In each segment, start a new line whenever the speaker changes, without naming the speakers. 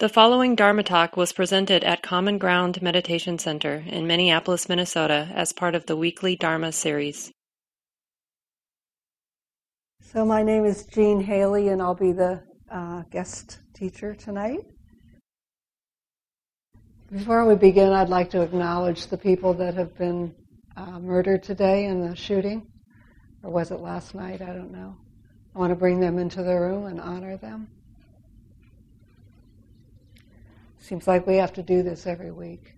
The following Dharma talk was presented at Common Ground Meditation Center in Minneapolis, Minnesota as part of the weekly Dharma series.
So, my name is Jean Haley, and I'll be the uh, guest teacher tonight. Before we begin, I'd like to acknowledge the people that have been uh, murdered today in the shooting. Or was it last night? I don't know. I want to bring them into the room and honor them. Seems like we have to do this every week.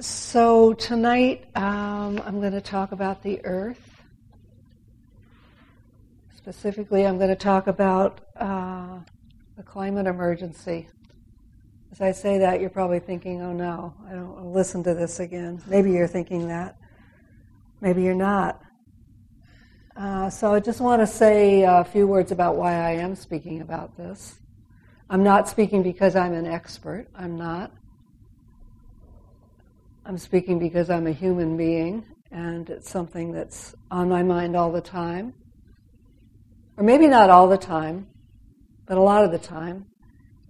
So, tonight um, I'm going to talk about the earth. Specifically, I'm going to talk about uh, the climate emergency. As I say that, you're probably thinking, oh no, I don't want to listen to this again. Maybe you're thinking that. Maybe you're not. Uh, so I just want to say a few words about why I am speaking about this. I'm not speaking because I'm an expert. I'm not. I'm speaking because I'm a human being and it's something that's on my mind all the time. Or maybe not all the time, but a lot of the time.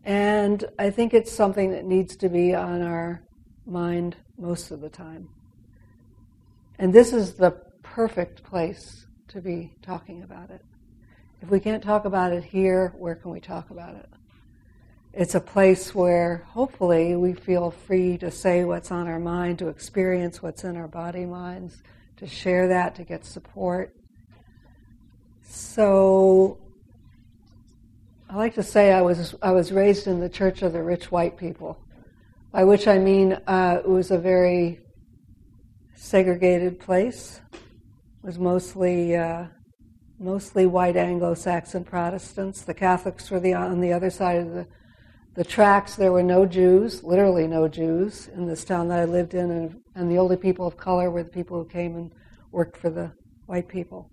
And I think it's something that needs to be on our mind most of the time. And this is the perfect place to be talking about it. If we can't talk about it here, where can we talk about it? It's a place where hopefully we feel free to say what's on our mind, to experience what's in our body minds, to share that, to get support. So I like to say I was I was raised in the church of the rich white people, by which I mean uh, it was a very segregated place was mostly uh, mostly white Anglo-Saxon Protestants. The Catholics were the, on the other side of the, the tracks. There were no Jews, literally no Jews, in this town that I lived in, and, and the only people of color were the people who came and worked for the white people.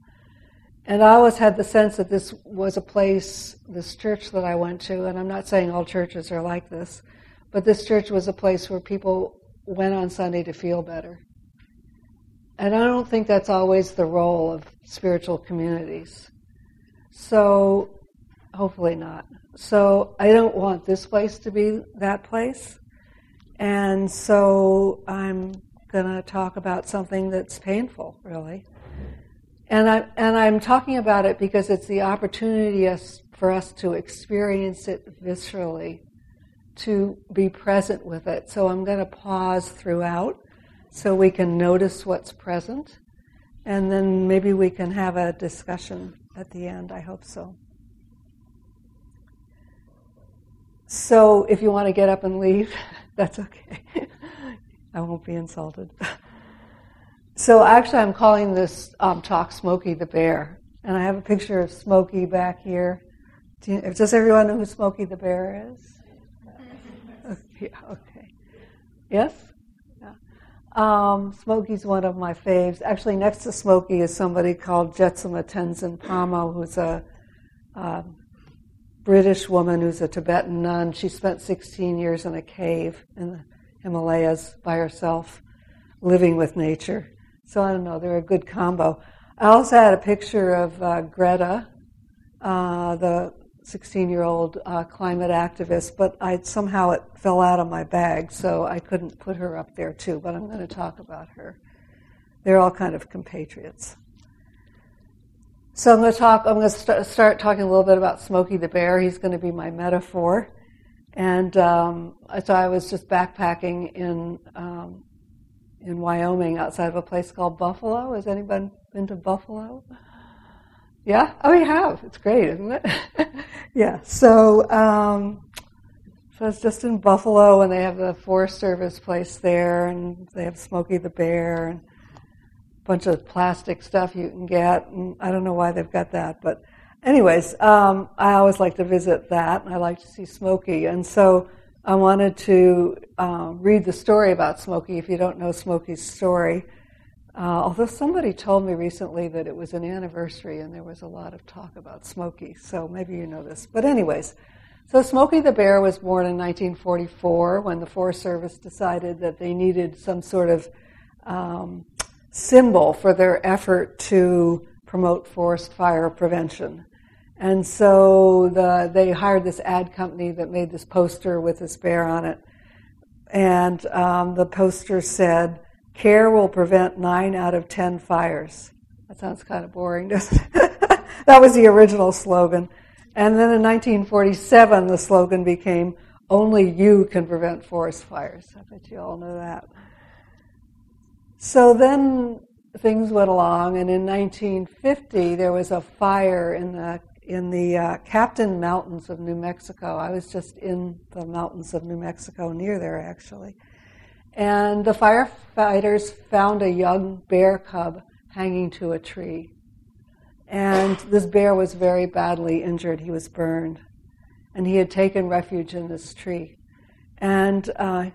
And I always had the sense that this was a place, this church that I went to, and I'm not saying all churches are like this, but this church was a place where people went on Sunday to feel better. And I don't think that's always the role of spiritual communities. So, hopefully not. So, I don't want this place to be that place. And so, I'm going to talk about something that's painful, really. And, I, and I'm talking about it because it's the opportunity for us to experience it viscerally, to be present with it. So, I'm going to pause throughout so we can notice what's present, and then maybe we can have a discussion at the end. I hope so. So if you want to get up and leave, that's okay. I won't be insulted. so actually, I'm calling this um, talk Smokey the Bear, and I have a picture of Smokey back here. Do you, does everyone know who Smokey the Bear is? yeah, okay. Yes? Um, Smokey's one of my faves. Actually, next to Smokey is somebody called Jetsunma Tenzin Palmo, who's a, a British woman who's a Tibetan nun. She spent 16 years in a cave in the Himalayas by herself, living with nature. So I don't know, they're a good combo. I also had a picture of uh, Greta, uh, the 16 year old uh, climate activist, but I somehow it fell out of my bag, so I couldn't put her up there too. But I'm going to talk about her. They're all kind of compatriots. So I'm going to talk. I'm going to start, start talking a little bit about Smokey the Bear. He's going to be my metaphor. And um, so I was just backpacking in um, in Wyoming, outside of a place called Buffalo. Has anyone been to Buffalo? Yeah? Oh, you have. It's great, isn't it? yeah. So, um, so it's just in Buffalo, and they have the Forest Service place there, and they have Smokey the Bear, and a bunch of plastic stuff you can get. And I don't know why they've got that, but anyways, um, I always like to visit that, and I like to see Smokey. And so I wanted to uh, read the story about Smokey. If you don't know Smokey's story, uh, although somebody told me recently that it was an anniversary and there was a lot of talk about Smokey, so maybe you know this. But, anyways, so Smokey the Bear was born in 1944 when the Forest Service decided that they needed some sort of um, symbol for their effort to promote forest fire prevention. And so the, they hired this ad company that made this poster with this bear on it. And um, the poster said, Care will prevent nine out of ten fires. That sounds kind of boring, doesn't it? that was the original slogan. And then in 1947, the slogan became, Only you can prevent forest fires. I bet you all know that. So then things went along, and in 1950, there was a fire in the in the uh, Capitan Mountains of New Mexico. I was just in the mountains of New Mexico, near there actually. And the firefighters found a young bear cub hanging to a tree. And this bear was very badly injured. He was burned. And he had taken refuge in this tree. And uh,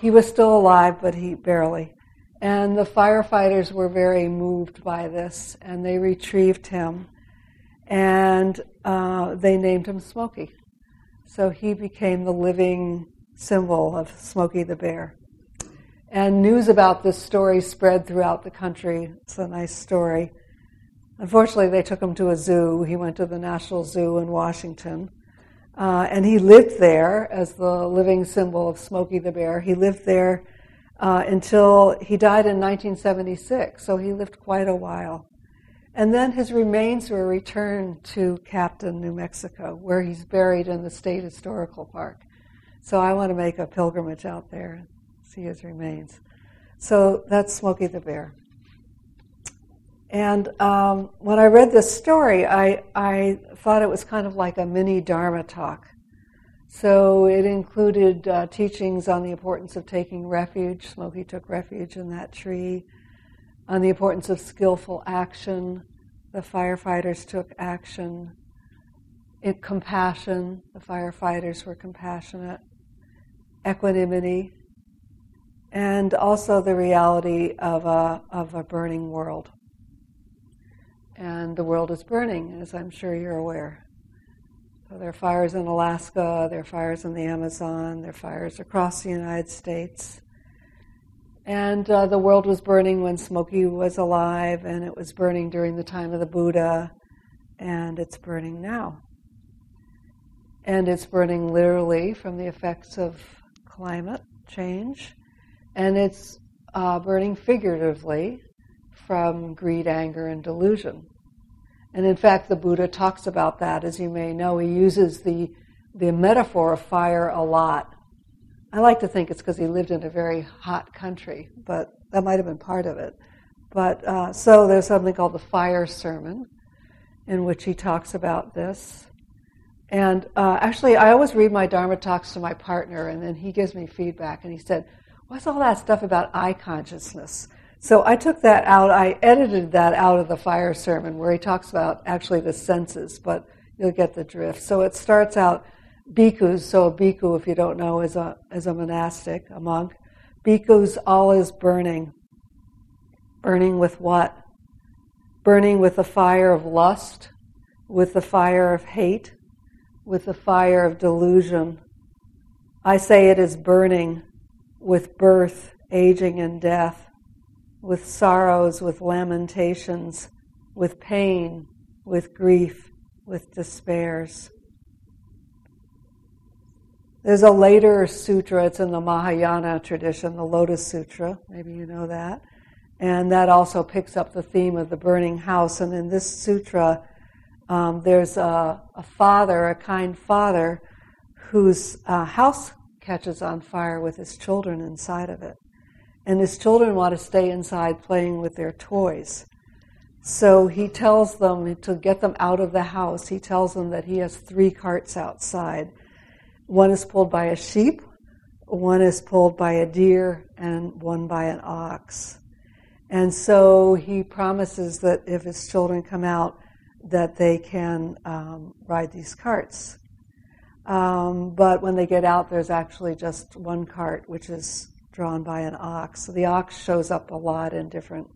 he was still alive, but he barely. And the firefighters were very moved by this, and they retrieved him and uh, they named him Smokey. So he became the living symbol of Smokey the Bear. And news about this story spread throughout the country. It's a nice story. Unfortunately, they took him to a zoo. He went to the National Zoo in Washington. Uh, and he lived there as the living symbol of Smokey the Bear. He lived there uh, until he died in 1976, so he lived quite a while. And then his remains were returned to Capitan, New Mexico, where he's buried in the State Historical Park. So I want to make a pilgrimage out there see his remains. So that's Smokey the Bear. And um, when I read this story, I, I thought it was kind of like a mini Dharma talk. So it included uh, teachings on the importance of taking refuge. Smokey took refuge in that tree on the importance of skillful action. The firefighters took action. In compassion, the firefighters were compassionate. Equanimity, and also the reality of a, of a burning world. And the world is burning, as I'm sure you're aware. So there are fires in Alaska, there are fires in the Amazon, there are fires across the United States. And uh, the world was burning when Smokey was alive, and it was burning during the time of the Buddha, and it's burning now. And it's burning literally from the effects of climate change, and it's uh, burning figuratively from greed, anger, and delusion. And in fact, the Buddha talks about that, as you may know. He uses the, the metaphor of fire a lot I like to think it's because he lived in a very hot country, but that might have been part of it. But uh, so there's something called the Fire Sermon, in which he talks about this. And uh, actually, I always read my Dharma talks to my partner, and then he gives me feedback, and he said, What's all that stuff about eye consciousness? So I took that out, I edited that out of the fire sermon where he talks about actually the senses, but you'll get the drift. So it starts out bhikkhus. So a bhikkhu, if you don't know, is a is a monastic, a monk. Bhikkhus all is burning. Burning with what? Burning with the fire of lust, with the fire of hate, with the fire of delusion. I say it is burning with birth, aging, and death, with sorrows, with lamentations, with pain, with grief, with despairs. There's a later sutra, it's in the Mahayana tradition, the Lotus Sutra, maybe you know that. And that also picks up the theme of the burning house. And in this sutra, um, there's a, a, father, a kind father, whose uh, house catches on fire with his children inside of it. And his children want to stay inside playing with their toys. So he tells them to get them out of the house. He tells them that he has three carts outside one is pulled by a sheep, one is pulled by a deer, and one by an ox. And so he promises that if his children come out, that they can um, ride these carts. Um, but when they get out, there's actually just one cart, which is drawn by an ox. So the ox shows up a lot in different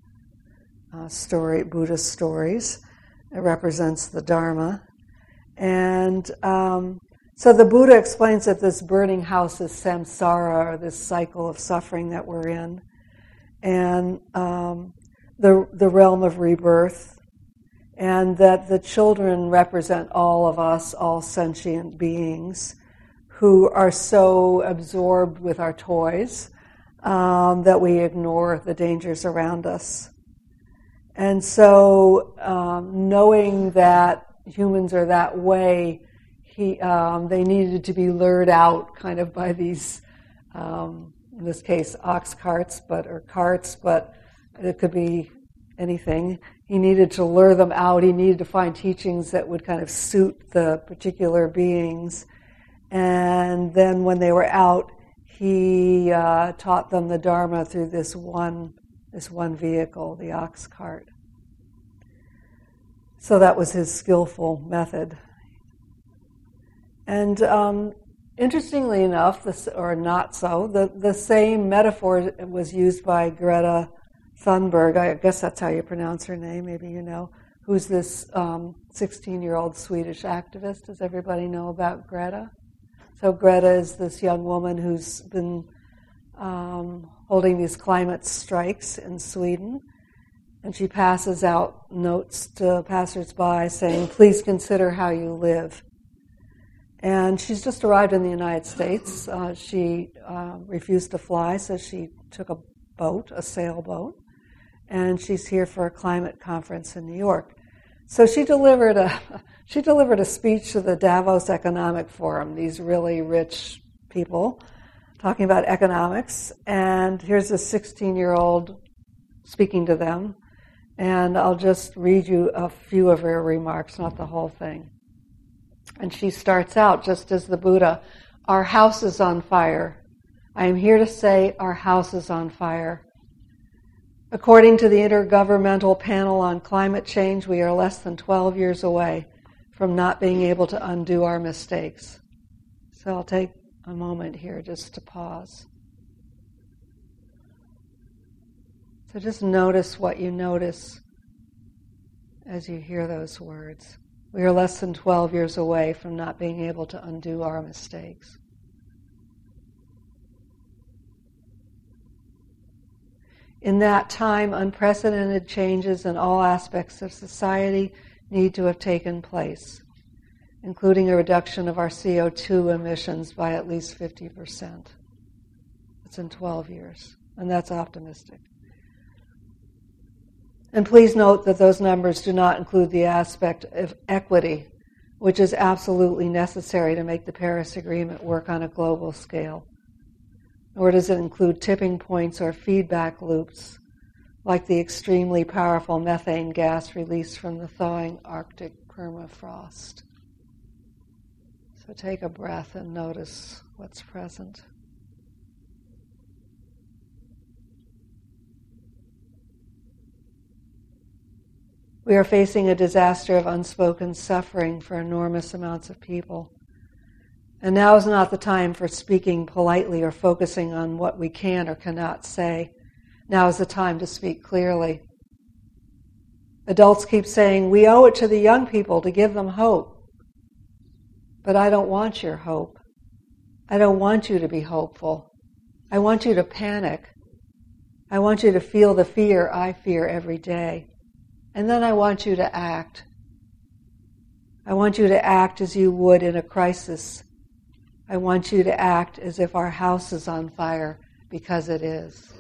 uh, story Buddhist stories. It represents the Dharma, and um, so the Buddha explains that this burning house is samsara, or this cycle of suffering that we're in, and um, the the realm of rebirth. And that the children represent all of us, all sentient beings who are so absorbed with our toys um, that we ignore the dangers around us. And so, um, knowing that humans are that way, he, um, they needed to be lured out kind of by these, um, in this case, ox carts, but or carts, but it could be anything. He needed to lure them out. He needed to find teachings that would kind of suit the particular beings. And then when they were out, he uh, taught them the Dharma through this one, this one vehicle, the ox cart. So that was his skillful method. And um, interestingly enough, this, or not so, the, the same metaphor was used by Greta Thunberg. I guess that's how you pronounce her name, maybe you know, who's this 16 um, year old Swedish activist. Does everybody know about Greta? So Greta is this young woman who's been um, holding these climate strikes in Sweden, and she passes out notes to passersby saying, "Please consider how you live." And she's just arrived in the United States. Uh, she uh, refused to fly, so she took a boat, a sailboat, and she's here for a climate conference in New York. So she delivered a she delivered a speech to the Davos Economic Forum. These really rich people talking about economics, and here's a 16 year old speaking to them. And I'll just read you a few of her remarks, not the whole thing. And she starts out just as the Buddha Our house is on fire. I am here to say our house is on fire. According to the Intergovernmental Panel on Climate Change, we are less than 12 years away from not being able to undo our mistakes. So I'll take a moment here just to pause. So just notice what you notice as you hear those words. We are less than 12 years away from not being able to undo our mistakes. In that time, unprecedented changes in all aspects of society need to have taken place, including a reduction of our CO2 emissions by at least 50%. It's in 12 years, and that's optimistic. And please note that those numbers do not include the aspect of equity, which is absolutely necessary to make the Paris Agreement work on a global scale nor does it include tipping points or feedback loops like the extremely powerful methane gas released from the thawing Arctic permafrost. So take a breath and notice what's present. We are facing a disaster of unspoken suffering for enormous amounts of people. And now is not the time for speaking politely or focusing on what we can or cannot say. Now is the time to speak clearly. Adults keep saying, we owe it to the young people to give them hope. But I don't want your hope. I don't want you to be hopeful. I want you to panic. I want you to feel the fear I fear every day. And then I want you to act. I want you to act as you would in a crisis I want you to act as if our house is on fire because it is.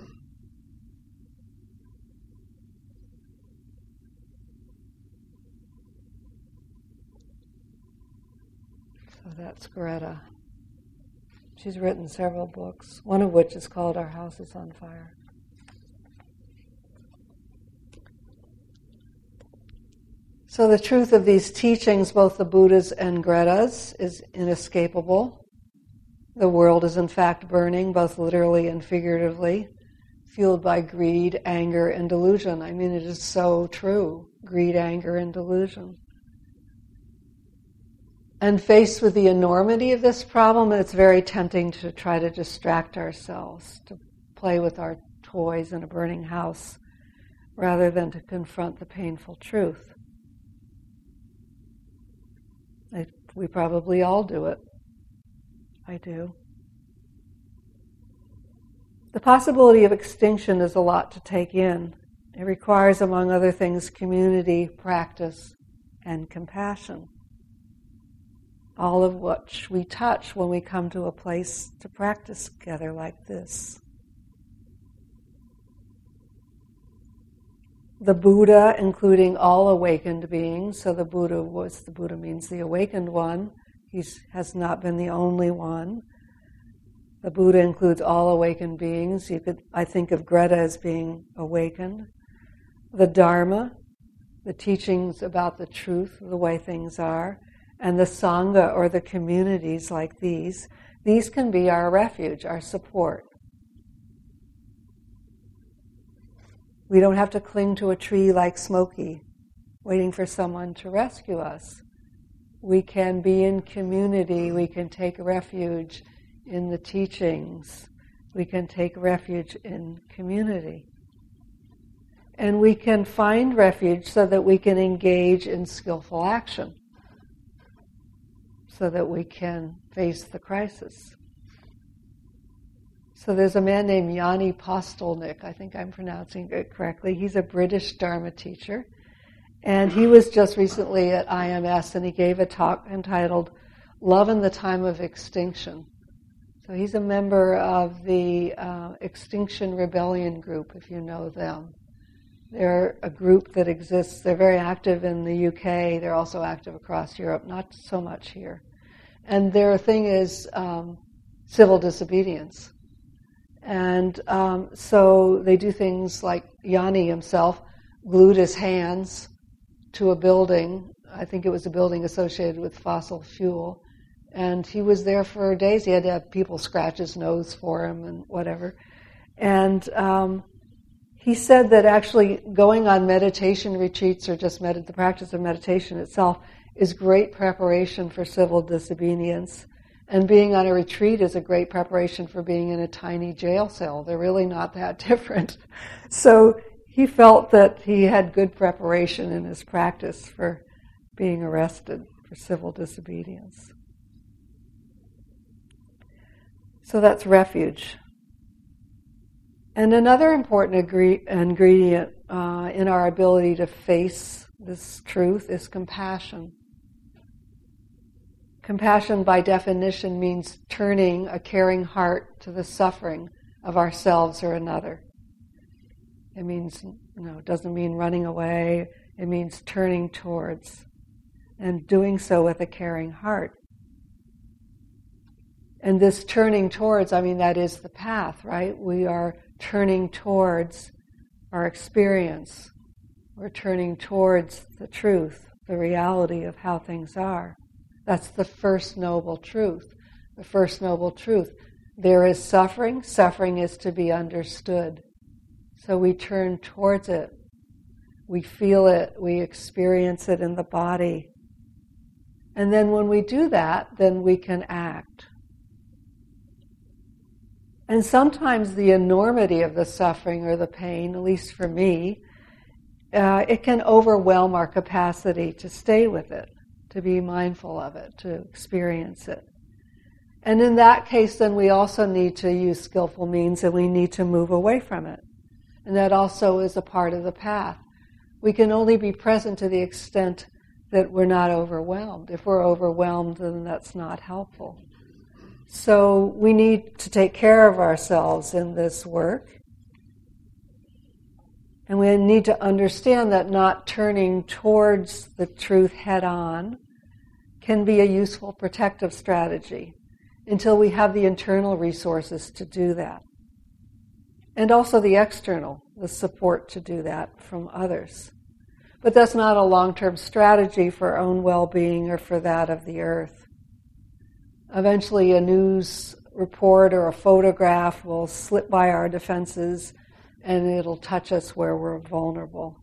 So that's Greta. She's written several books, one of which is called Our House is on Fire. So, the truth of these teachings, both the Buddha's and Greta's, is inescapable. The world is in fact burning, both literally and figuratively, fueled by greed, anger, and delusion. I mean, it is so true greed, anger, and delusion. And faced with the enormity of this problem, it's very tempting to try to distract ourselves, to play with our toys in a burning house, rather than to confront the painful truth. we probably all do it. I do. The possibility of extinction is a lot to take in. It requires, among other things, community, practice, and compassion. All of which we touch when we come to a place to practice together like this. The Buddha, including all awakened beings, so the Buddha was, the Buddha means the awakened one, he has not been the only one. The Buddha includes all awakened beings. You could, I think of Greta as being awakened. The Dharma, the teachings about the truth, the way things are, and the Sangha or the communities like these, these can be our refuge, our support. We don't have to cling to a tree like Smokey, waiting for someone to rescue us. We can be in community, we can take refuge in the teachings. We can take refuge in community. And we can find refuge so that we can engage in skillful action, so that we can face the crisis. So there's a man named Yanai Postelnik, I think I'm pronouncing it correctly. He's a British Dharma teacher. And he was just recently at IMS and he gave a talk entitled Love in the Time of Extinction. So he's a member of the uh, Extinction Rebellion group, if you know them. They're a group that exists. They're very active in the UK. They're also active across Europe, not so much here. And their thing is um, civil disobedience. And um, so they do things like Yanai himself glued his hands to a building. I think it was a building associated with fossil fuel and he was there for days. He had to have people scratch his nose for him and whatever. And um, he said that actually going on meditation retreats or just med- the practice of meditation itself is great preparation for civil disobedience. And being on a retreat is a great preparation for being in a tiny jail cell. They're really not that different. So he felt that he had good preparation in his practice for being arrested for civil disobedience. So that's refuge. And another important ingredient uh, in our ability to face this truth is compassion. Compassion, by definition, means turning a caring heart to the suffering of ourselves or another. It means, you know, it doesn't mean running away, it means turning towards and doing so with a caring heart. And this turning towards, I mean, that is the path, right? We are turning towards our experience. We're turning towards the truth, the reality of how things are. That's the first noble truth. The first noble truth. There is suffering. Suffering is to be understood. So we turn towards it. We feel it. We experience it in the body. And then when we do that, then we can act. And sometimes the enormity of the suffering or the pain, at least for me, uh, it can overwhelm our capacity to stay with it, to be mindful of it, to experience it. And in that case, then we also need to use skillful means and we need to move away from it. And that also is a part of the path. We can only be present to the extent that we're not overwhelmed. If we're overwhelmed, then that's not helpful. So we need to take care of ourselves in this work. And we need to understand that not turning towards the truth head on can be a useful protective strategy until we have the internal resources to do that. And also the external, the support to do that from others. But that's not a long term strategy for our own well being or for that of the earth. Eventually, a news report or a photograph will slip by our defenses and it'll touch us where we're vulnerable.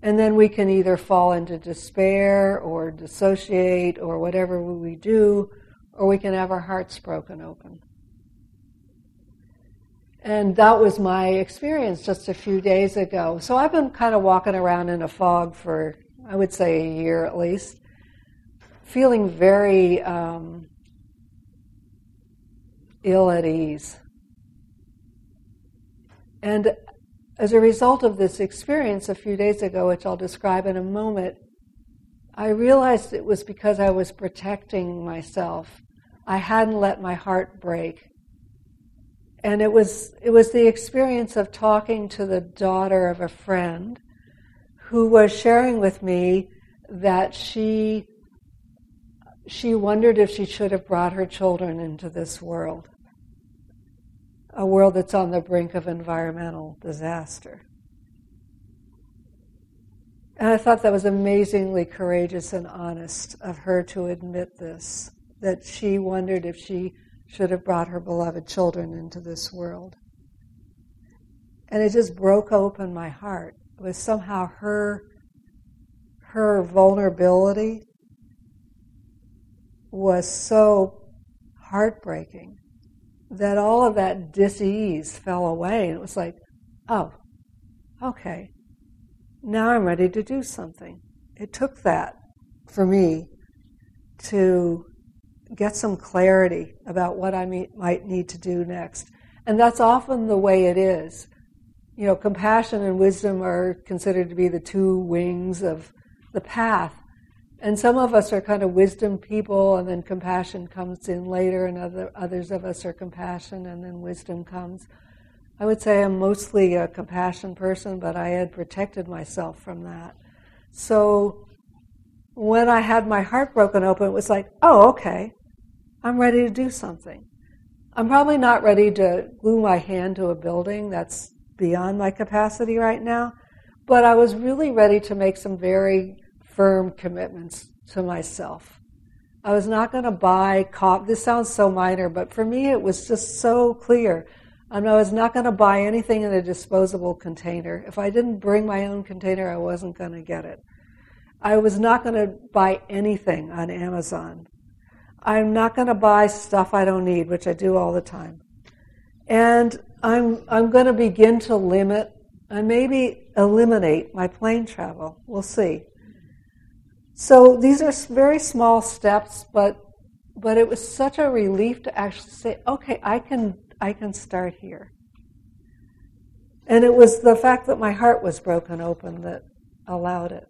And then we can either fall into despair or dissociate or whatever we do, or we can have our hearts broken open. And that was my experience just a few days ago. So I've been kind of walking around in a fog for, I would say, a year at least feeling very um, ill at ease. And as a result of this experience a few days ago, which I'll describe in a moment, I realized it was because I was protecting myself. I hadn't let my heart break. And it was, it was the experience of talking to the daughter of a friend who was sharing with me that she, she wondered if she should have brought her children into this world, a world that's on the brink of environmental disaster. And I thought that was amazingly courageous and honest of her to admit this, that she wondered if she should have brought her beloved children into this world. And it just broke open my heart. It was somehow her, her vulnerability was so heartbreaking that all of that dis-ease fell away. And it was like, oh, okay, now I'm ready to do something. It took that for me to get some clarity about what I might need to do next. And that's often the way it is. You know, compassion and wisdom are considered to be the two wings of the path. And some of us are kind of wisdom people, and then compassion comes in later, and other, others of us are compassion, and then wisdom comes. I would say I'm mostly a compassion person, but I had protected myself from that. So when I had my heart broken open, it was like, oh, okay, I'm ready to do something. I'm probably not ready to glue my hand to a building. That's beyond my capacity right now. But I was really ready to make some very firm commitments to myself. I was not going to buy coffee. This sounds so minor, but for me it was just so clear. I was not going to buy anything in a disposable container. If I didn't bring my own container, I wasn't going to get it. I was not going to buy anything on Amazon. I'm not going to buy stuff I don't need, which I do all the time. And I'm, I'm going to begin to limit and maybe eliminate my plane travel. We'll see. So these are very small steps, but but it was such a relief to actually say, okay, I can I can start here. And it was the fact that my heart was broken open that allowed it.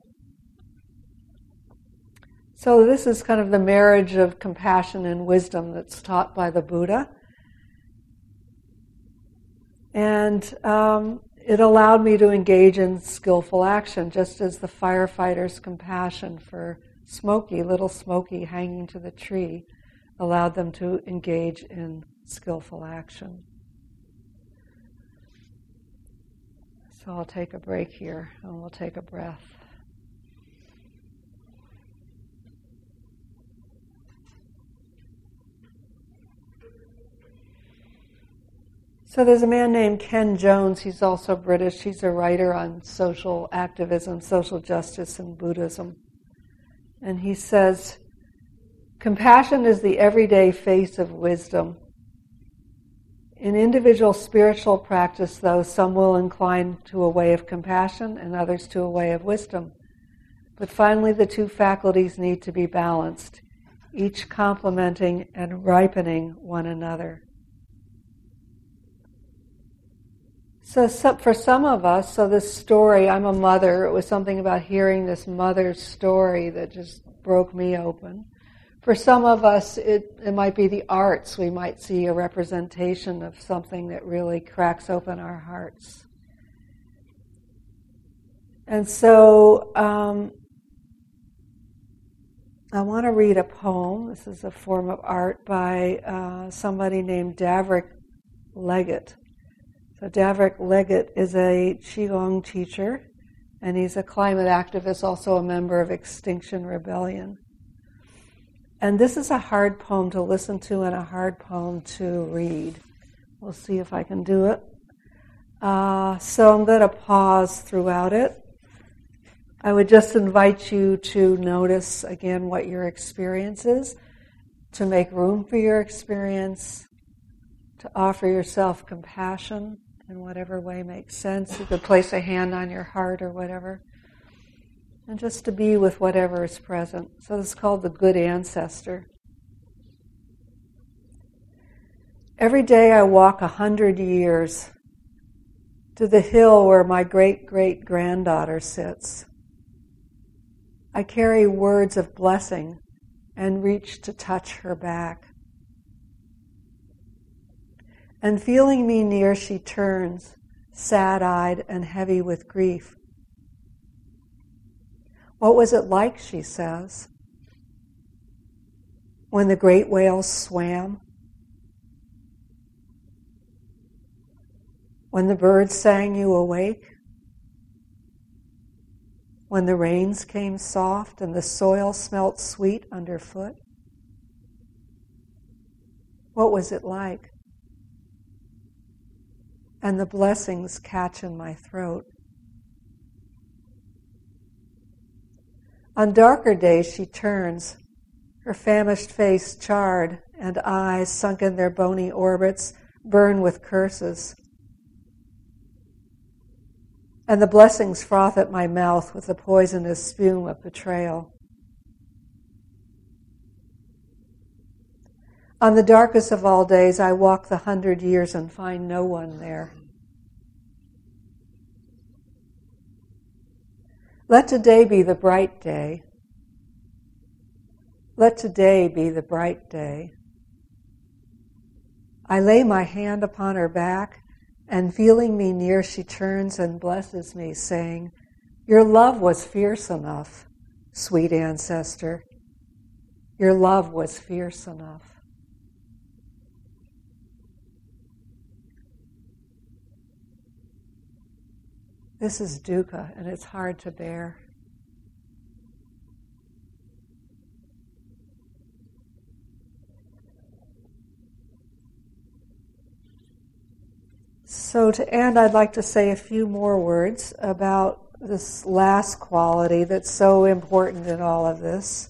So, this is kind of the marriage of compassion and wisdom that's taught by the Buddha. And um, it allowed me to engage in skillful action, just as the firefighter's compassion for Smokey, little Smokey hanging to the tree, allowed them to engage in skillful action. So I'll take a break here and we'll take a breath. So there's a man named Ken Jones. He's also British. He's a writer on social activism, social justice, and Buddhism. And he says, Compassion is the everyday face of wisdom. In individual spiritual practice, though, some will incline to a way of compassion and others to a way of wisdom. But finally, the two faculties need to be balanced, each complementing and ripening one another. So, for some of us, so this story, I'm a mother, it was something about hearing this mother's story that just broke me open. For some of us, it, it might be the arts. We might see a representation of something that really cracks open our hearts. And so um, I want to read a poem. This is a form of art by uh, somebody named Davrick Leggett. So Leggett is a Qigong teacher, and he's a climate activist, also a member of Extinction Rebellion. And this is a hard poem to listen to and a hard poem to read. We'll see if I can do it. Uh, so I'm going to pause throughout it. I would just invite you to notice again what your experience is, to make room for your experience, to offer yourself compassion in whatever way makes sense. You could place a hand on your heart or whatever and just to be with whatever is present. So is called the good ancestor. Every day I walk a hundred years. to the hill where my great great granddaughter sits. I carry words of blessing and reach to touch her back. And feeling me near, she turns, sad eyed and heavy with grief. What was it like, she says, when the great whales swam? When the birds sang you awake? When the rains came soft and the soil smelt sweet underfoot? What was it like? And the blessings catch in my throat. On darker days, she turns, her famished face charred and eyes sunk in their bony orbits, burn with curses. And the blessings froth at my mouth with the poisonous spume of betrayal. On the darkest of all days, I walk the hundred years and find no one there. Let today be the bright day. Let today be the bright day. I lay my hand upon her back, and feeling me near, she turns and blesses me, saying, Your love was fierce enough, sweet ancestor. Your love was fierce enough. This is dukkha, and it's hard to bear. So, to end, I'd like to say a few more words about this last quality that's so important in all of this.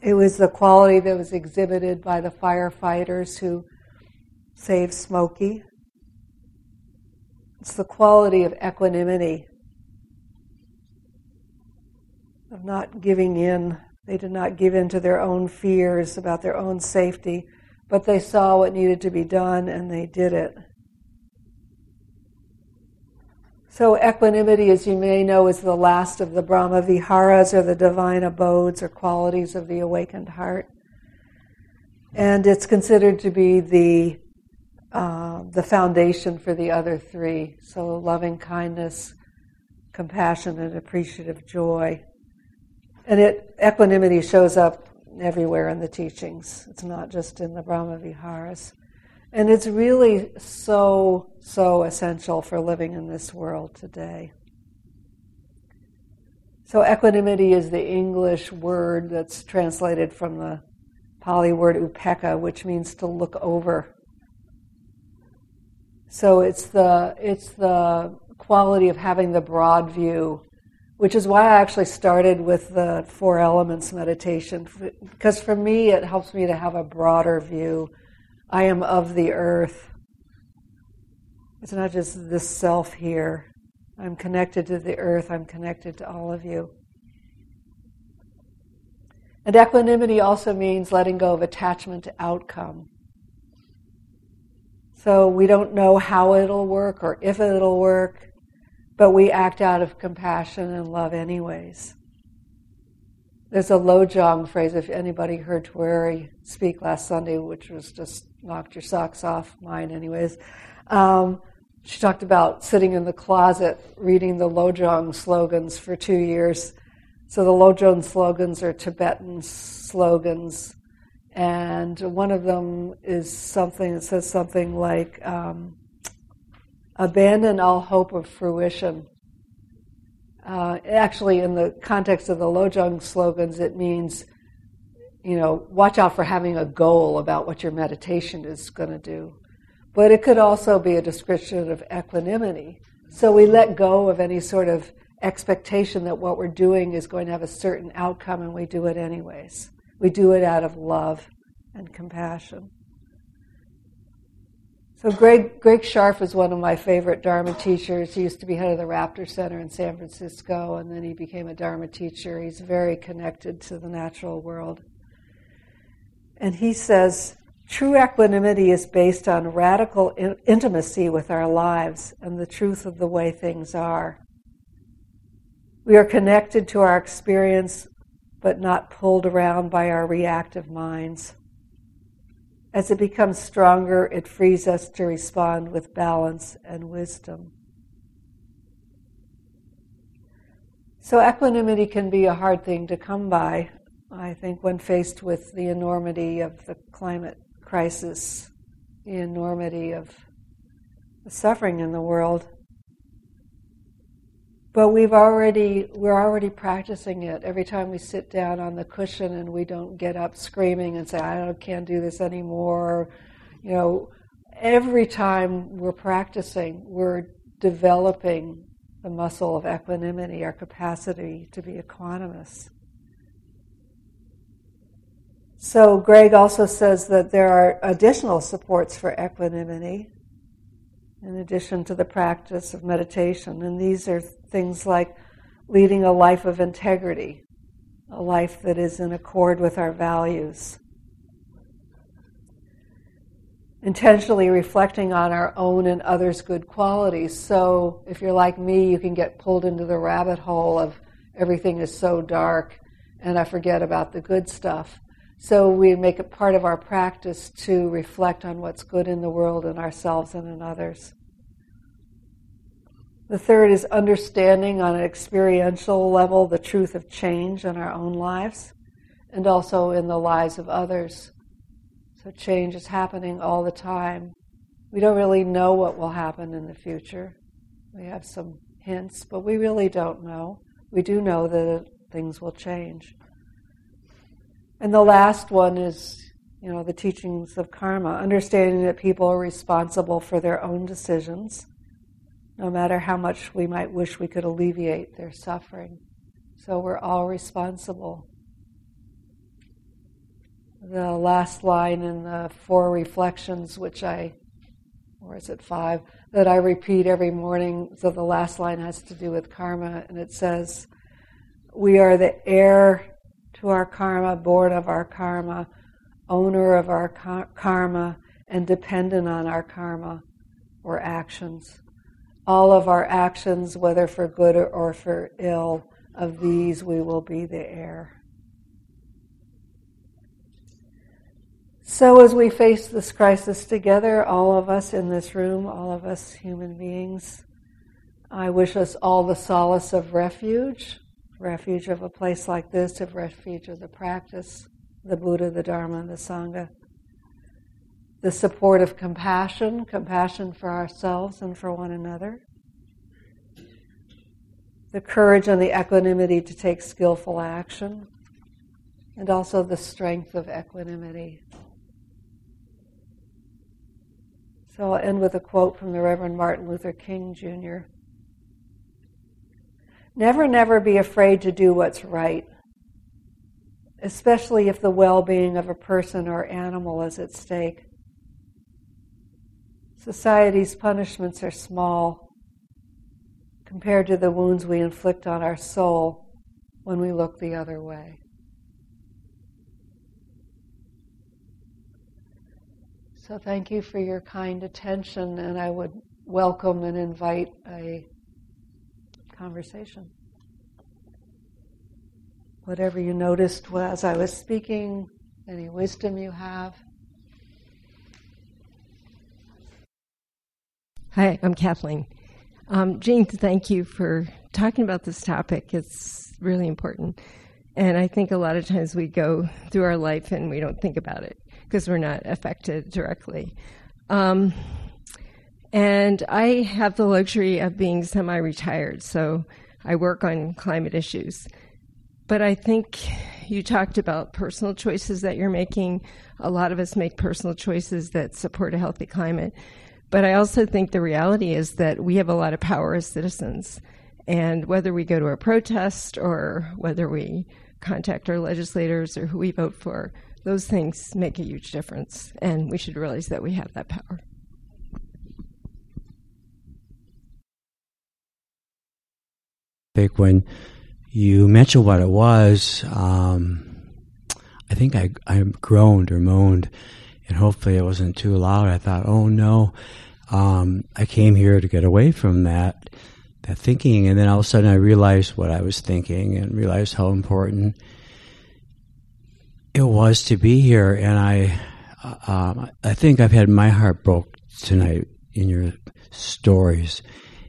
It was the quality that was exhibited by the firefighters who saved Smokey. It's the quality of equanimity, of not giving in. They did not give in to their own fears about their own safety, but they saw what needed to be done and they did it. So, equanimity, as you may know, is the last of the Brahma Viharas or the divine abodes or qualities of the awakened heart. And it's considered to be the uh, the foundation for the other three. So, loving kindness, compassion, and appreciative joy. And it equanimity shows up everywhere in the teachings. It's not just in the Brahma Viharas. And it's really so, so essential for living in this world today. So, equanimity is the English word that's translated from the Pali word upekkha, which means to look over. So it's the it's the quality of having the broad view, which is why I actually started with the four elements meditation because for me it helps me to have a broader view. I am of the earth. It's not just this self here. I'm connected to the earth. I'm connected to all of you. And equanimity also means letting go of attachment to outcome. So we don't know how it'll work or if it'll work, but we act out of compassion and love anyways. There's a Lojong phrase, if anybody heard Taweri speak last Sunday, which was just knocked your socks off, mine anyways. Um, she talked about sitting in the closet reading the Lojong slogans for two years. So the Lojong slogans are Tibetan slogans and one of them is something that says something like, um, abandon all hope of fruition. Uh, actually, in the context of the Lojong slogans, it means, you know, watch out for having a goal about what your meditation is going to do. But it could also be a description of equanimity. So we let go of any sort of expectation that what we're doing is going to have a certain outcome and we do it anyways. We do it out of love and compassion. So Greg, Greg Scharf is one of my favorite Dharma teachers. He used to be head of the Raptor Center in San Francisco, and then he became a Dharma teacher. He's very connected to the natural world. And he says, True equanimity is based on radical in- intimacy with our lives and the truth of the way things are. We are connected to our experience, but not pulled around by our reactive minds. As it becomes stronger, it frees us to respond with balance and wisdom. So, equanimity can be a hard thing to come by, I think, when faced with the enormity of the climate crisis, the enormity of the suffering in the world. But we've already we're already practicing it. Every time we sit down on the cushion and we don't get up screaming and say, "I can't do this anymore," you know, every time we're practicing, we're developing the muscle of equanimity, our capacity to be equanimous. So, Greg also says that there are additional supports for equanimity in addition to the practice of meditation. And these are things like leading a life of integrity, a life that is in accord with our values. Intentionally reflecting on our own and others' good qualities. So, if you're like me, you can get pulled into the rabbit hole of everything is so dark and I forget about the good stuff. So we make it part of our practice to reflect on what's good in the world and ourselves and in others. The third is understanding on an experiential level the truth of change in our own lives and also in the lives of others. So change is happening all the time. We don't really know what will happen in the future. We have some hints, but we really don't know. We do know that things will change. And the last one is, you know, the teachings of karma, understanding that people are responsible for their own decisions, no matter how much we might wish we could alleviate their suffering. So we're all responsible. The last line in the four reflections, which I, or is it five, that I repeat every morning. So the last line has to do with karma, and it says, We are the heir to our karma, born of our karma, owner of our karma, and dependent on our karma or actions. All of our actions, whether for good or for ill, of these we will be the heir. So, as we face this crisis together, all of us in this room, all of us human beings, I wish us all the solace of refuge refuge of a place like this, of refuge of the practice, the Buddha, the Dharma, and the Sangha. The support of compassion, compassion for ourselves and for one another. The courage and the equanimity to take skillful action. And also the strength of equanimity. So I'll end with a quote from the Reverend Martin Luther King Jr. Never, never be afraid to do what's right, especially if the well being of a person or animal is at stake. Society's punishments are small compared to the wounds we inflict on our soul when we look the other way. So, thank you for your kind attention, and I would welcome and invite a conversation. Whatever you noticed as I was speaking, any wisdom you have.
Hi, I'm Kathleen. Um, Jane, thank you for talking about this topic. It's really important. And I think a lot of times we go through our life and we don't think about it because we're not affected directly. Um, and I have the luxury of being semi retired, so I work on climate issues. But I think you talked about personal choices that you're making. A lot of us make personal choices that support a healthy climate. But I also think the reality is that we have a lot of power as citizens. And whether we go to a protest or whether we contact our legislators or who we vote for, those things make a huge difference. And we should realize that we have that power.
When you mentioned what it was, um, I think I, I groaned or moaned and hopefully it wasn't too loud. I thought, oh no, um, I came here to get away from that that thinking, and then all of a sudden I realized what I was thinking and realized how important it was to be here. And I, uh, um, I think I've had my heart broke tonight in your stories,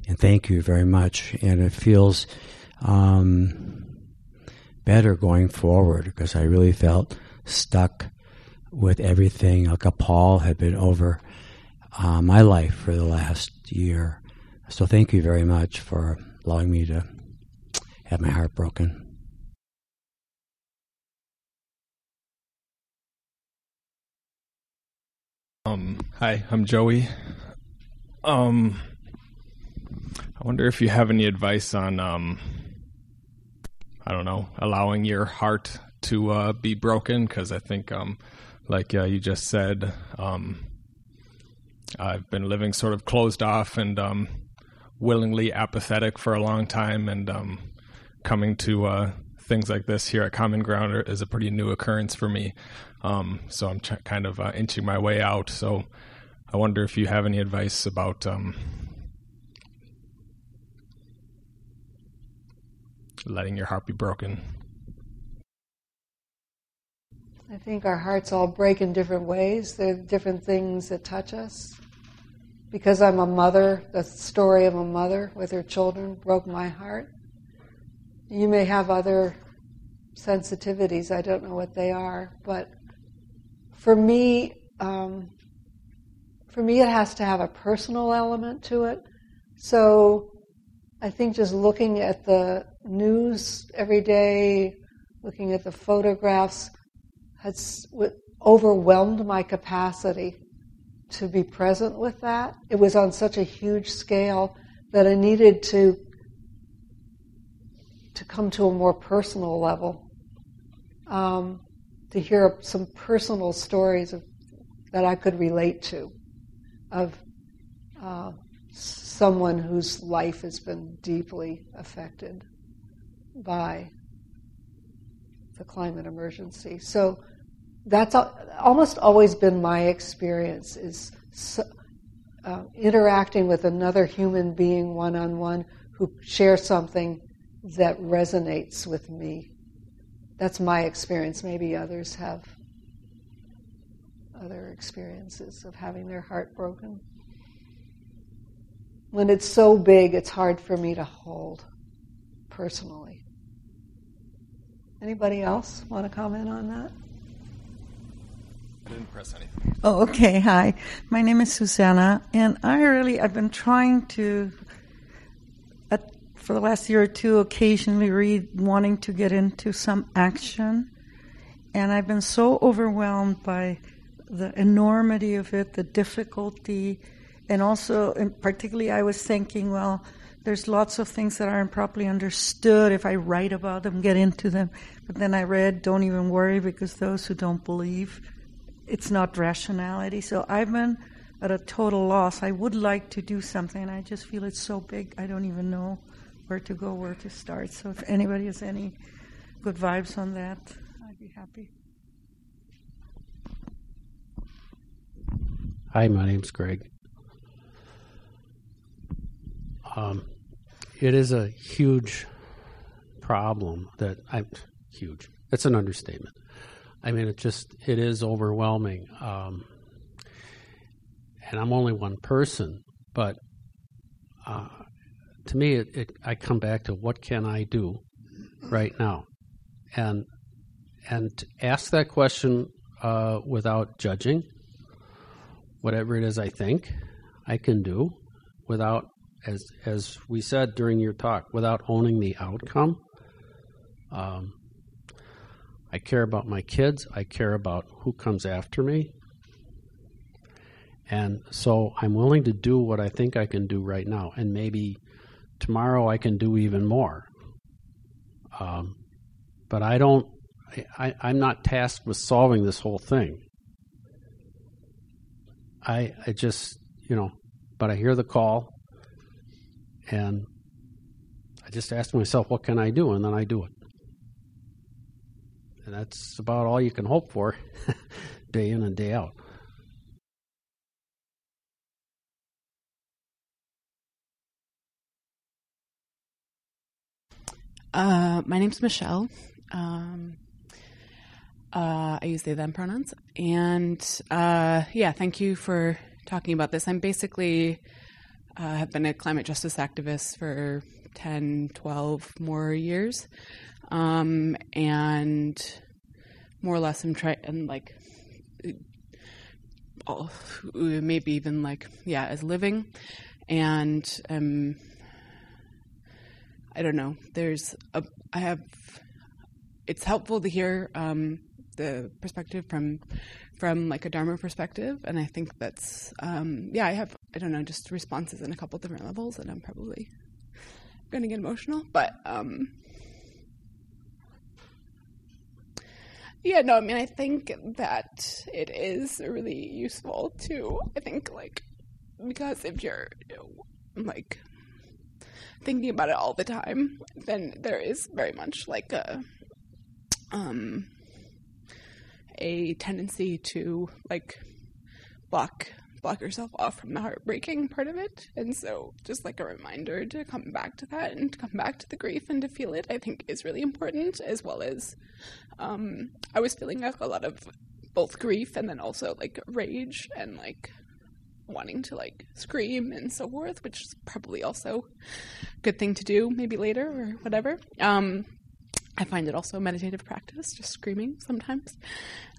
and thank you very much. And it feels um, better going forward because I really felt stuck with everything like a pall had been over uh, my life for the last year. So thank you very much for allowing me to have my heart broken.
Um, hi, I'm Joey. Um, I wonder if you have any advice on, um, I don't know, allowing your heart to uh, be broken because I think, um, like uh, you just said, um, I've been living sort of closed off and um, willingly apathetic for a long time, and um, coming to uh, things like this here at Common Ground is a pretty new occurrence for me. Um, so I'm ch- kind of uh, inching my way out. So I wonder if you have any advice about um, letting your heart be broken.
I think our hearts all break in different ways. There are different things that touch us. Because I'm a mother, the story of a mother with her children broke my heart. You may have other sensitivities, I don't know what they are, but for me, um, for me, it has to have a personal element to it. So I think just looking at the news every day, looking at the photographs, has overwhelmed my capacity to be present with that. It was on such a huge scale that I needed to to come to a more personal level, um, to hear some personal stories of, that I could relate to, of uh, someone whose life has been deeply affected by the climate emergency. So that's almost always been my experience is uh, interacting with another human being one on one who shares something that resonates with me. That's my experience. Maybe others have other experiences of having their heart broken. When it's so big, it's hard for me to hold personally. Anybody else want to comment on that?
I didn't press anything.
Oh, okay. Hi, my name is Susanna, and I really I've been trying to, at, for the last year or two, occasionally read, wanting to get into some action, and I've been so overwhelmed by the enormity of it, the difficulty, and also, and particularly, I was thinking, well, there's lots of things that aren't properly understood. If I write about them, get into them. But then I read, don't even worry because those who don't believe it's not rationality. So I've been at a total loss. I would like to do something, and I just feel it's so big, I don't even know where to go, where to start. So if anybody has any good vibes on that, I'd be happy.
Hi, my name's Greg. Um, it is a huge problem that I'm huge. It's an understatement. I mean, it just it is overwhelming. Um, and I'm only one person, but uh, to me, it, it, I come back to what can I do right now, and and ask that question uh, without judging. Whatever it is I think I can do, without as as we said during your talk, without owning the outcome. Um, I care about my kids. I care about who comes after me. And so I'm willing to do what I think I can do right now. And maybe tomorrow I can do even more. Um, but I don't, I, I'm not tasked with solving this whole thing. I, I just, you know, but I hear the call and I just ask myself, what can I do? And then I do it. And that's about all you can hope for day in and day out.
Uh, my name's Michelle. Um, uh, I use the them pronouns. And uh, yeah, thank you for talking about this. I'm basically uh, have been a climate justice activist for 10, 12 more years, um, and more or less I'm trying and like oh, maybe even like yeah as living and um I don't know. There's a I have it's helpful to hear um, the perspective from from like a Dharma perspective, and I think that's um, yeah. I have I don't know just responses in a couple different levels, and I'm probably going to get emotional, but um, yeah, no. I mean, I think that it is really useful to I think like because if you're like thinking about it all the time, then there is very much like a um a tendency to like block block yourself off from the heartbreaking part of it. And so just like a reminder to come back to that and to come back to the grief and to feel it, I think is really important as well as um I was feeling like a lot of both grief and then also like rage and like wanting to like scream and so forth, which is probably also a good thing to do maybe later or whatever. Um, I find it also a meditative practice, just screaming sometimes.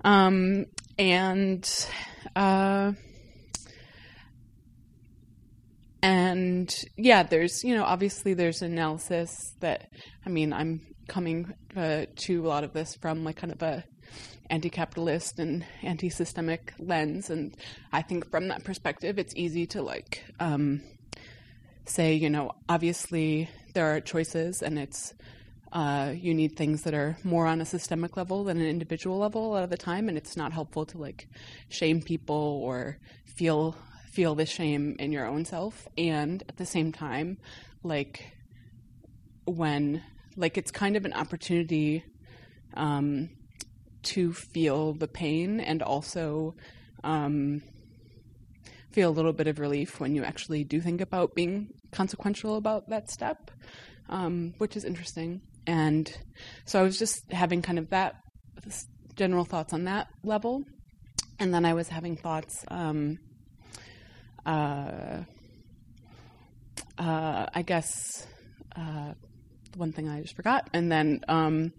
Um, and uh, and yeah, there's you know obviously there's analysis that I mean I'm coming uh, to a lot of this from like kind of a anti-capitalist and anti-systemic lens and i think from that perspective it's easy to like um, say you know obviously there are choices and it's uh, you need things that are more on a systemic level than an individual level a lot of the time and it's not helpful to like shame people or feel feel the shame in your own self and at the same time like when like it's kind of an opportunity um, to feel the pain and also um, feel a little bit of relief when you actually do think about being consequential about that step, um, which is interesting. And so I was just having kind of that general thoughts on that level. And then I was having thoughts, um, uh, uh, I guess, uh, one thing I just forgot. And then um,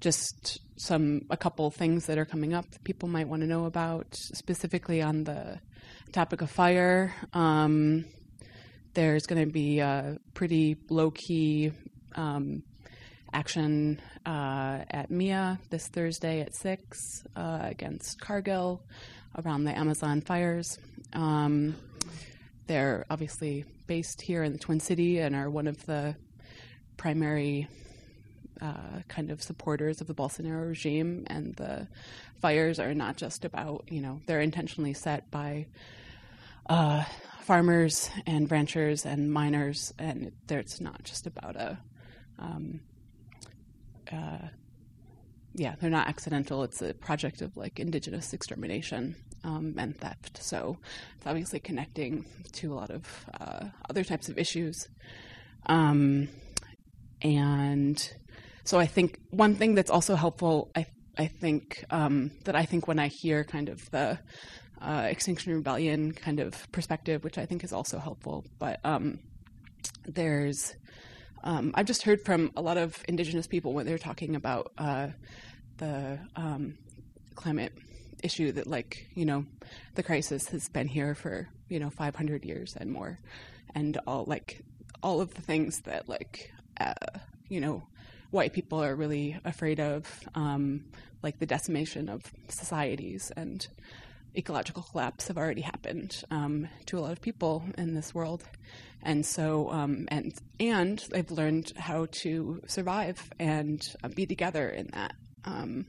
just some a couple things that are coming up that people might want to know about, specifically on the topic of fire. Um, there's going to be a pretty low key um, action uh, at MIA this Thursday at 6 uh, against Cargill around the Amazon fires. Um, they're obviously based here in the Twin City and are one of the primary uh, kind of supporters of the Bolsonaro regime, and the fires are not just about you know they're intentionally set by uh, farmers and ranchers and miners, and it's not just about a um, uh, yeah, they're not accidental. It's a project of like indigenous extermination um, and theft. So it's obviously connecting to a lot of uh, other types of issues. Um, and so I think one thing that's also helpful, I I think um, that I think when I hear kind of the uh, Extinction Rebellion kind of perspective, which I think is also helpful, but um, there's um, I've just heard from a lot of Indigenous people when they're talking about uh, the um, climate issue that like you know the crisis has been here for you know 500 years and more, and all like all of the things that like uh, you know white people are really afraid of, um, like the decimation of societies and ecological collapse have already happened um, to a lot of people in this world, and so um, and and they've learned how to survive and uh, be together in that. Um,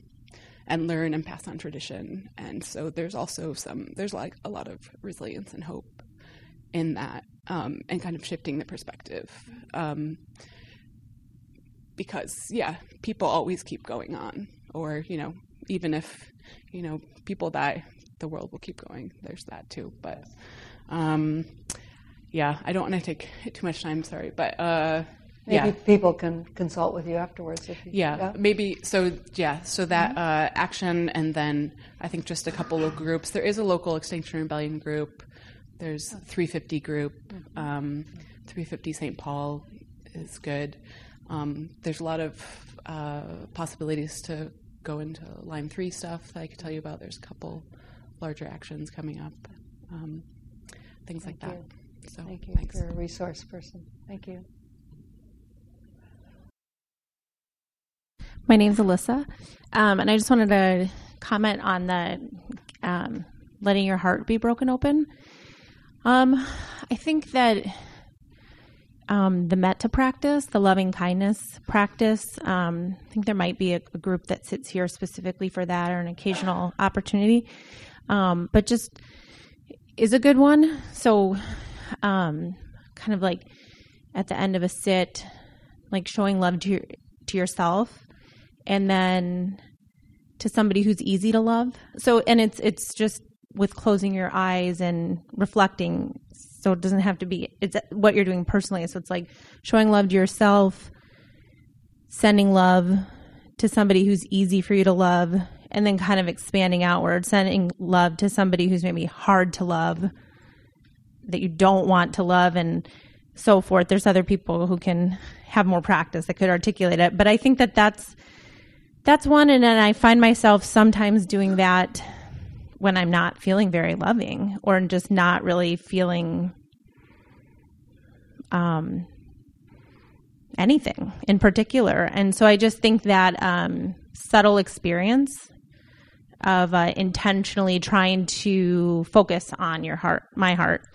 and learn and pass on tradition, and so there's also some there's like a lot of resilience and hope in that, um, and kind of shifting the perspective um, because yeah, people always keep going on, or you know, even if you know people die, the world will keep going. There's that too, but um, yeah, I don't want to take too much time. Sorry, but uh,
Maybe
yeah.
people can consult with you afterwards if you
Yeah, maybe so. Yeah, so that uh, action, and then I think just a couple of groups. There is a local Extinction Rebellion group. There's 350 group. Um, 350 St. Paul is good. Um, there's a lot of uh, possibilities to go into Line Three stuff that I could tell you about. There's a couple larger actions coming up, um, things
Thank
like that.
you.
So
Thank you
thanks.
for a resource person. Thank you.
My name's Alyssa, um, and I just wanted to comment on the um, letting your heart be broken open. Um, I think that um, the metta practice, the loving kindness practice, um, I think there might be a, a group that sits here specifically for that or an occasional opportunity, um, but just is a good one. So, um, kind of like at the end of a sit, like showing love to your, to yourself and then to somebody who's easy to love. So and it's it's just with closing your eyes and reflecting. So it doesn't have to be it's what you're doing personally. So it's like showing love to yourself, sending love to somebody who's easy for you to love, and then kind of expanding outward, sending love to somebody who's maybe hard to love, that you don't want to love and so forth. There's other people who can have more practice that could articulate it, but I think that that's that's one. And then i find myself sometimes doing that when i'm not feeling very loving or just not really feeling um, anything in particular. And so i just think that um, subtle experience of uh, intentionally trying to focus on your heart my heart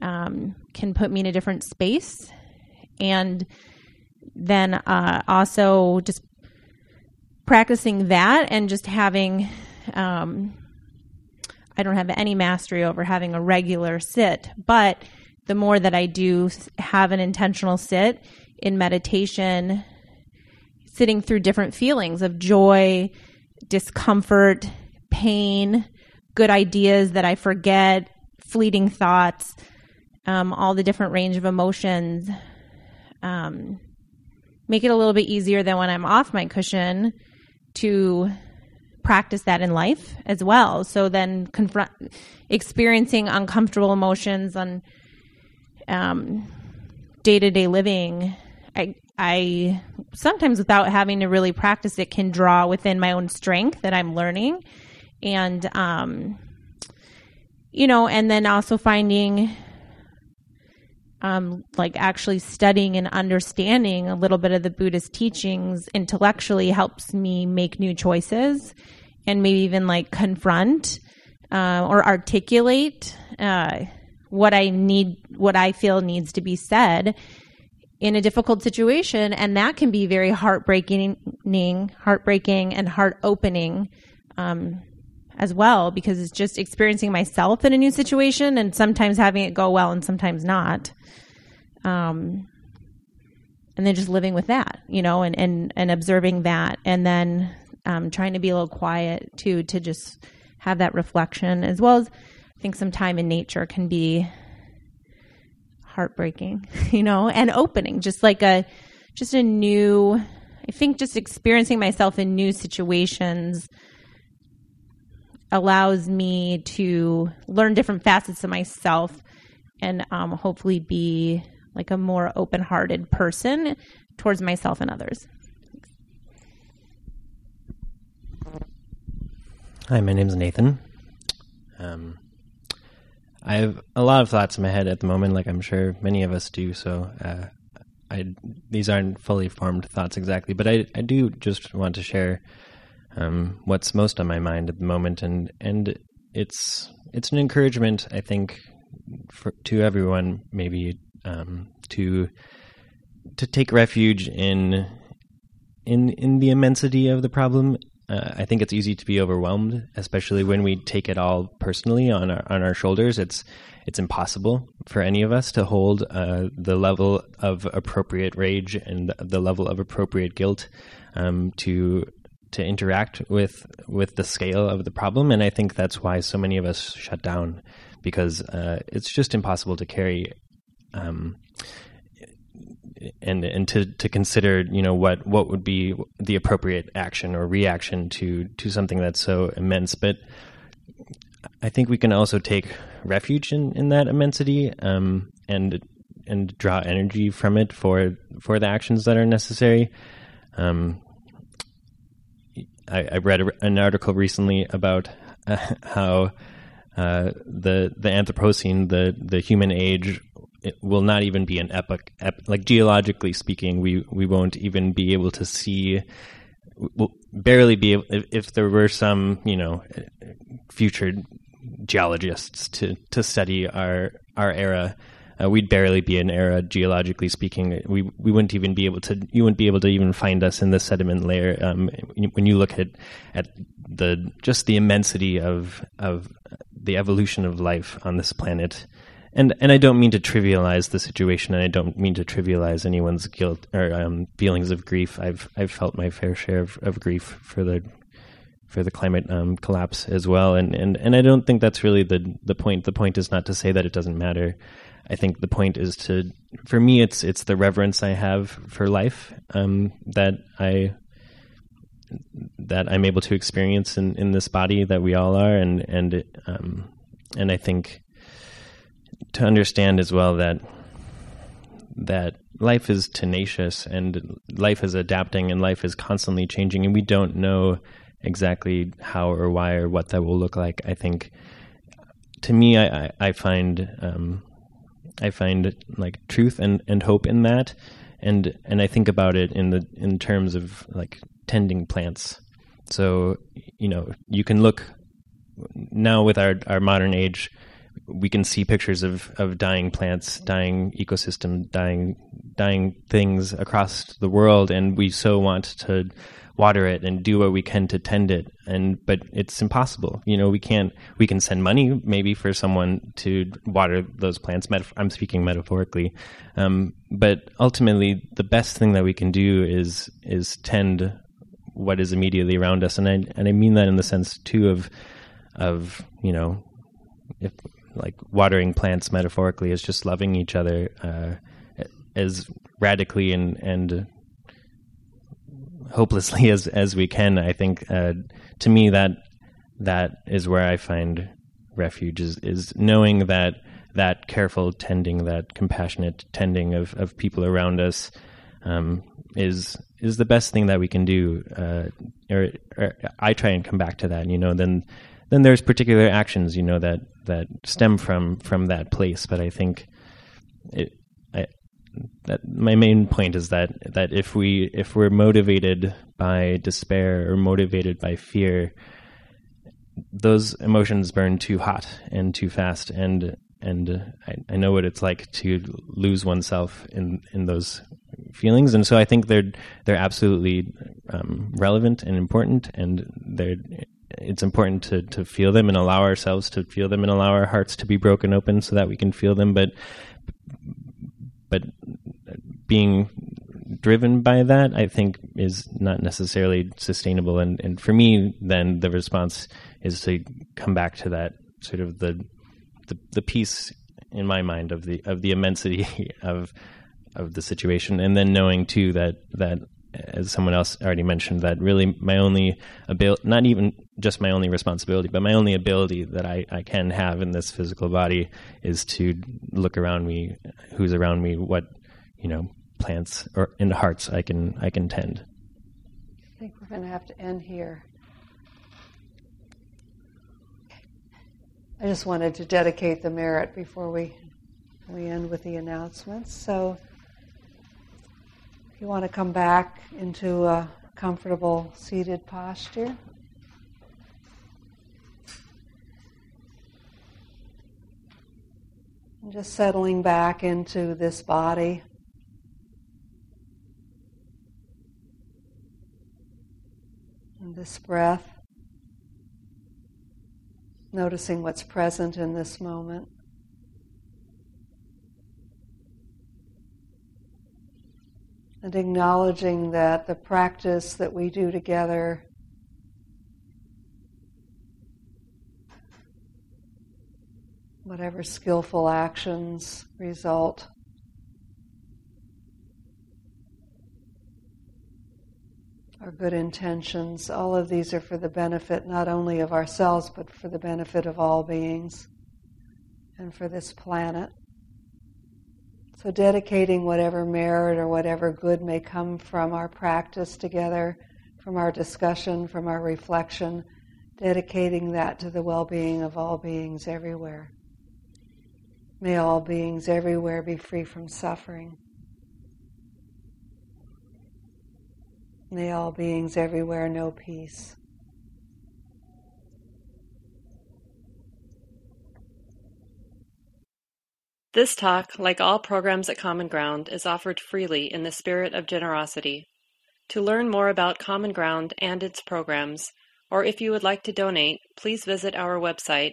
um, can put me in a different space. And then uh, also just practicing that and just having um, i don't have any mastery over having a regular sit but the more that i do have an intentional sit in meditation sitting through different feelings of joy discomfort pain good ideas that i forget fleeting thoughts um, all the different range of emotions um, make it a little bit easier than when i'm off my cushion to practice that in life as well. So then confront experiencing uncomfortable emotions on um, day-to-day living I I sometimes without having to really practice it can draw within my own strength that I'm learning. And um you know and then also finding um, like actually studying and understanding a little bit of the Buddhist teachings intellectually helps me make new choices and maybe even like confront uh, or articulate uh, what I need, what I feel needs to be said in a difficult situation. And that can be very heartbreaking, heartbreaking and heart opening. Um, as well because it's just experiencing myself in a new situation and sometimes having it go well and sometimes not um, and then just living with that you know and and, and observing that and then um, trying to be a little quiet too to just have that reflection as well as i think some time in nature can be heartbreaking you know and opening just like a just a new i think just experiencing myself in new situations allows me to learn different facets of myself and um, hopefully be like a more open-hearted person towards myself and others.
Hi, my name's Nathan. Um, I have a lot of thoughts in my head at the moment, like I'm sure many of us do. So, uh, I these aren't fully formed thoughts exactly, but I I do just want to share um, what's most on my mind at the moment, and and it's it's an encouragement, I think, for, to everyone, maybe um, to to take refuge in in in the immensity of the problem. Uh, I think it's easy to be overwhelmed, especially when we take it all personally on our on our shoulders. It's it's impossible for any of us to hold uh, the level of appropriate rage and the level of appropriate guilt um, to to interact with with the scale of the problem. And I think that's why so many of us shut down because uh, it's just impossible to carry um, and and to to consider you know what what would be the appropriate action or reaction to to something that's so immense but I think we can also take refuge in, in that immensity um, and and draw energy from it for for the actions that are necessary. Um, I, I, read a, an article recently about uh, how uh, the the Anthropocene, the the human age, will not even be an epoch. Ep, like geologically speaking, we we won't even be able to see. We'll barely be able if, if there were some you know future geologists to to study our our era uh, we'd barely be an era geologically speaking. We we wouldn't even be able to. You wouldn't be able to even find us in the sediment layer. Um, when you look at at the just the immensity of of the evolution of life on this planet, and and I don't mean to trivialize the situation, and I don't mean to trivialize anyone's guilt or um, feelings of grief. I've I've felt my fair share of, of grief for the for the climate um, collapse as well, and, and and I don't think that's really the the point. The point is not to say that it doesn't matter. I think the point is to, for me, it's it's the reverence I have for life um, that I that I'm able to experience in, in this body that we all are, and and um, and I think to understand as well that that life is tenacious and life is adapting and life is constantly changing, and we don't know exactly how or why or what that will look like. I think to me, I, I find um, I find like truth and, and hope in that, and and I think about it in the in terms of like tending plants. So you know you can look now with our our modern age, we can see pictures of of dying plants, dying ecosystem, dying dying things across the world, and we so want to water it and do what we can to tend it. And but it's impossible. You know we can't we can send money maybe for someone to water those plants Metaf- i'm speaking metaphorically. Um, but ultimately the best thing that we can do is is tend what is immediately around us. And i and i mean that in the sense too of of you know if like watering plants metaphorically is just loving each other uh, as radically and and hopelessly as as we can. I think uh, to me that that is where I find refuge is is knowing that that careful tending, that compassionate tending of, of people around us um, is is the best thing that we can do. Uh, or, or, I try and come back to that. You know, then then there's particular actions, you know, that that stem from from that place. But I think it, that my main point is that that if we if we're motivated by despair or motivated by fear, those emotions burn too hot and too fast, and and I, I know what it's like to lose oneself in in those feelings, and so I think they're they're absolutely um, relevant and important, and they're it's important to to feel them and allow ourselves to feel them and allow our hearts to be broken open so that we can feel them, but but being driven by that, I think, is not necessarily sustainable. And, and for me, then the response is to come back to that sort of the the, the peace in my mind of the of the immensity of of the situation, and then knowing too that that as someone else already mentioned, that really my only ability, not even just my only responsibility, but my only ability that I, I can have in this physical body is to look around me, who's around me, what you know plants or in the hearts I can I can tend.
I think we're going to have to end here. I just wanted to dedicate the merit before we we end with the announcements. So if you want to come back into a comfortable seated posture. Just settling back into this body. And this breath, noticing what's present in this moment. And acknowledging that the practice that we do together whatever skillful actions result. Our good intentions, all of these are for the benefit not only of ourselves, but for the benefit of all beings and for this planet. So, dedicating whatever merit or whatever good may come from our practice together, from our discussion, from our reflection, dedicating that to the well being of all beings everywhere. May all beings everywhere be free from suffering. May all beings everywhere know peace.
This talk, like all programs at Common Ground, is offered freely in the spirit of generosity. To learn more about Common Ground and its programs, or if you would like to donate, please visit our website